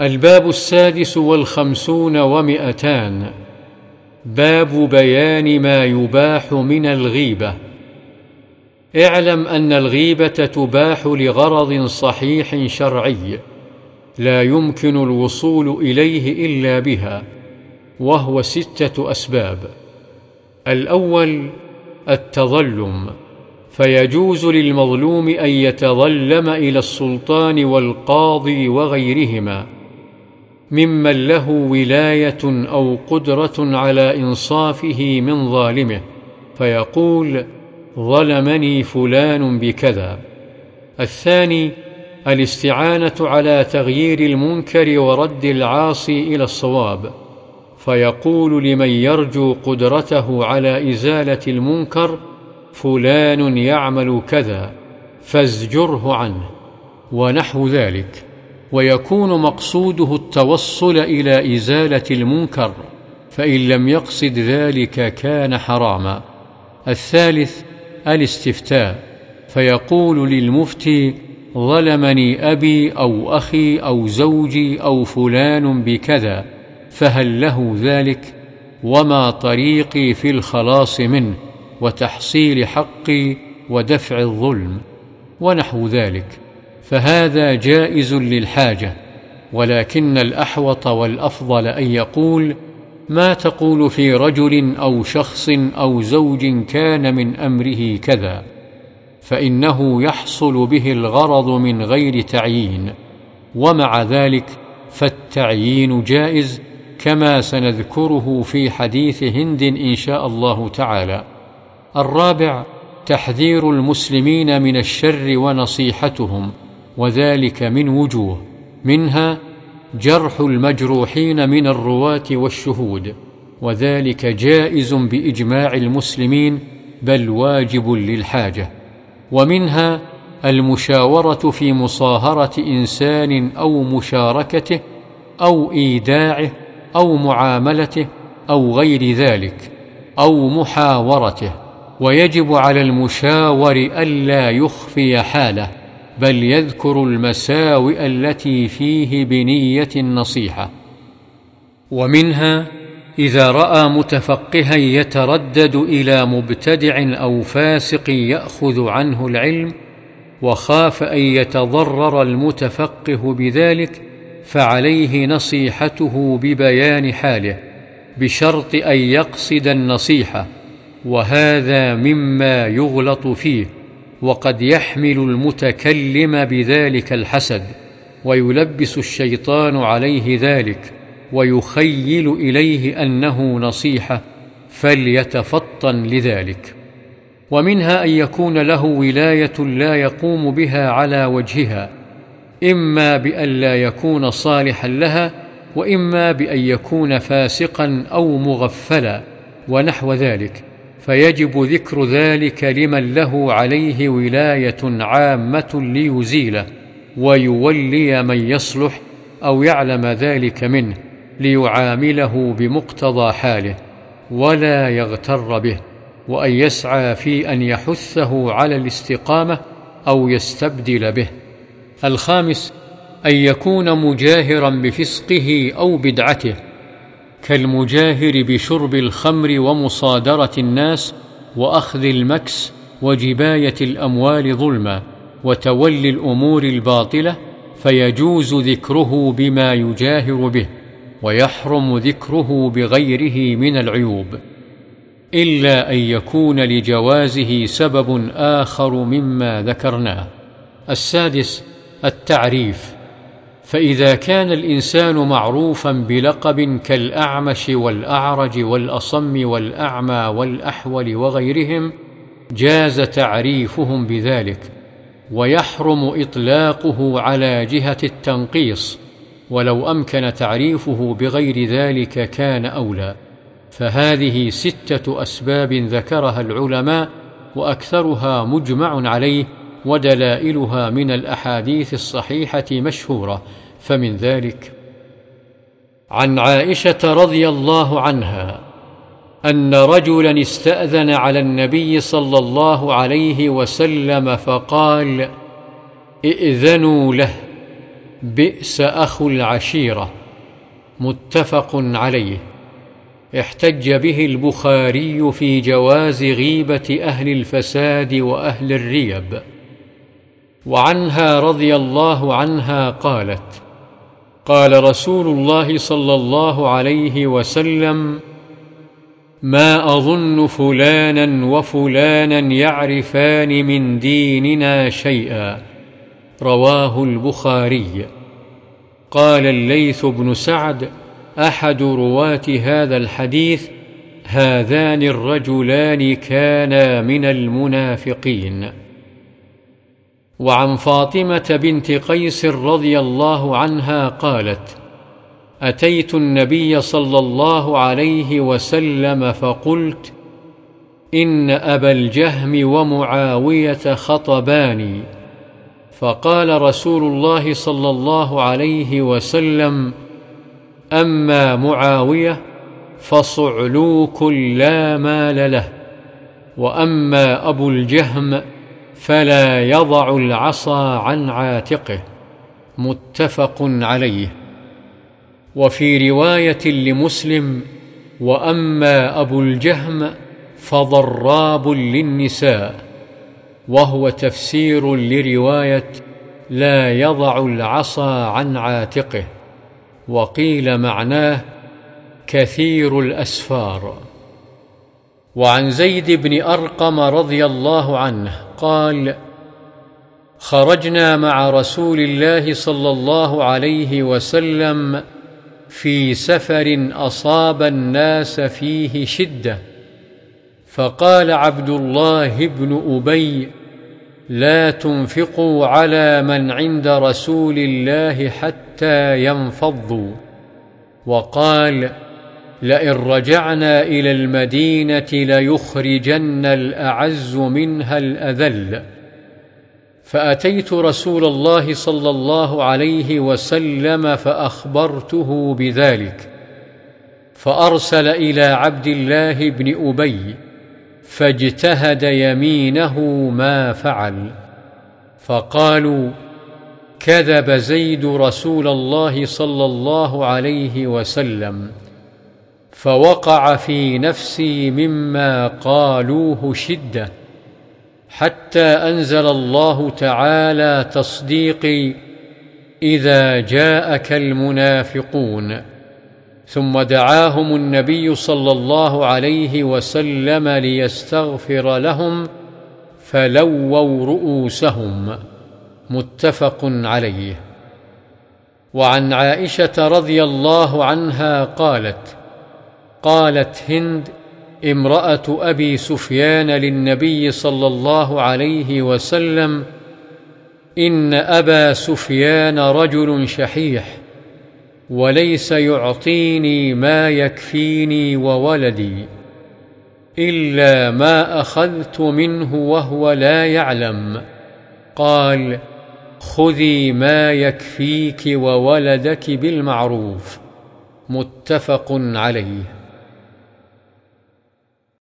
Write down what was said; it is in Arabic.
الباب السادس والخمسون ومئتان. باب بيان ما يباح من الغيبة. اعلم أن الغيبة تباح لغرض صحيح شرعي لا يمكن الوصول إليه إلا بها وهو ستة أسباب. الأول التظلم فيجوز للمظلوم أن يتظلم إلى السلطان والقاضي وغيرهما. ممن له ولاية أو قدرة على إنصافه من ظالمه فيقول ظلمني فلان بكذا. الثاني الاستعانة على تغيير المنكر ورد العاصي إلى الصواب. فيقول لمن يرجو قدرته على إزالة المنكر فلان يعمل كذا فازجره عنه. ونحو ذلك. ويكون مقصوده التوصل إلى إزالة المنكر فإن لم يقصد ذلك كان حراما. الثالث الاستفتاء فيقول للمفتي ظلمني أبي أو أخي أو زوجي أو فلان بكذا فهل له ذلك؟ وما طريقي في الخلاص منه وتحصيل حقي ودفع الظلم. ونحو ذلك. فهذا جائز للحاجة ولكن الأحوط والأفضل أن يقول ما تقول في رجل أو شخص أو زوج كان من أمره كذا فإنه يحصل به الغرض من غير تعيين ومع ذلك فالتعيين جائز كما سنذكره في حديث هند إن شاء الله تعالى. الرابع تحذير المسلمين من الشر ونصيحتهم. وذلك من وجوه منها جرح المجروحين من الرواة والشهود وذلك جائز بإجماع المسلمين بل واجب للحاجة ومنها المشاورة في مصاهرة إنسان أو مشاركته أو إيداعه أو معاملته أو غير ذلك أو محاورته ويجب على المشاور ألا يخفي حاله. بل يذكر المساوئ التي فيه بنية النصيحة. ومنها إذا رأى متفقها يتردد إلى مبتدع أو فاسق يأخذ عنه العلم وخاف أن يتضرر المتفقه بذلك فعليه نصيحته ببيان حاله بشرط أن يقصد النصيحة وهذا مما يغلط فيه. وقد يحمل المتكلم بذلك الحسد ويلبس الشيطان عليه ذلك ويخيل إليه أنه نصيحة فليتفطن لذلك. ومنها أن يكون له ولاية لا يقوم بها على وجهها إما بأن لا يكون صالحا لها وإما بأن يكون فاسقا أو مغفلا ونحو ذلك. فيجب ذكر ذلك لمن له عليه ولاية عامة ليزيله ويولي من يصلح أو يعلم ذلك منه ليعامله بمقتضى حاله ولا يغتر به وأن يسعى في أن يحثه على الاستقامة أو يستبدل به. الخامس أن يكون مجاهرا بفسقه أو بدعته. كالمجاهر بشرب الخمر ومصادرة الناس وأخذ المكس وجباية الأموال ظلما وتولي الأمور الباطلة فيجوز ذكره بما يجاهر به ويحرم ذكره بغيره من العيوب إلا أن يكون لجوازه سبب آخر مما ذكرناه. السادس التعريف. فإذا كان الإنسان معروفا بلقب كالأعمش والأعرج والأصم والأعمى والأحول وغيرهم جاز تعريفهم بذلك ويحرم إطلاقه على جهة التنقيص ولو أمكن تعريفه بغير ذلك كان أولى. فهذه ستة أسباب ذكرها العلماء وأكثرها مجمع عليه ودلائلها من الأحاديث الصحيحة مشهورة فمن ذلك عن عائشة رضي الله عنها أن رجلا استأذن على النبي صلى الله عليه وسلم فقال إئذنوا له بئس أخو العشيرة. متفق عليه. احتج به البخاري في جواز غيبة أهل الفساد وأهل الريب. وعنها رضي الله عنها قالت قال رسول الله صلى الله عليه وسلم ما أظن فلانا وفلانا يعرفان من ديننا شيئا. رواه البخاري. قال الليث بن سعد أحد رواة هذا الحديث هذان الرجلان كانا من المنافقين. وعن فاطمة بنت قيس رضي الله عنها قالت أتيت النبي صلى الله عليه وسلم فقلت إن أبا الجهم ومعاوية خطباني فقال رسول الله صلى الله عليه وسلم أما معاوية فصعلوك لا مال له وأما أبو الجهم فلا يضع العصا عن عاتقه متفق عليه. وفي رواية لمسلم وأما أبو الجهم فضراب للنساء وهو تفسير لرواية لا يضع العصا عن عاتقه. وقيل معناه كثير الأسفار. وعن زيد بن أرقم رضي الله عنه قال خرجنا مع رسول الله صلى الله عليه وسلم في سفر أصاب الناس فيه شدة فقال عبد الله بن أبي لا تنفقوا على من عند رسول الله حتى ينفضوا. وقال لئن رجعنا إلى المدينة ليخرجن الأعز منها الأذل. فأتيت رسول الله صلى الله عليه وسلم فأخبرته بذلك فأرسل إلى عبد الله بن أبي فاجتهد يمينه ما فعل. فقالوا كذب زيد رسول الله صلى الله عليه وسلم. فوقع في نفسي مما قالوه شدة حتى أنزل الله تعالى تصديقي إذا جاءك المنافقون. ثم دعاهم النبي صلى الله عليه وسلم ليستغفر لهم فلووا رؤوسهم. متفق عليه. وعن عائشة رضي الله عنها قالت قالت هند امرأة أبي سفيان للنبي صلى الله عليه وسلم إن أبا سفيان رجل شحيح وليس يعطيني ما يكفيني وولدي إلا ما أخذت منه وهو لا يعلم. قال خذي ما يكفيك وولدك بالمعروف. متفق عليه.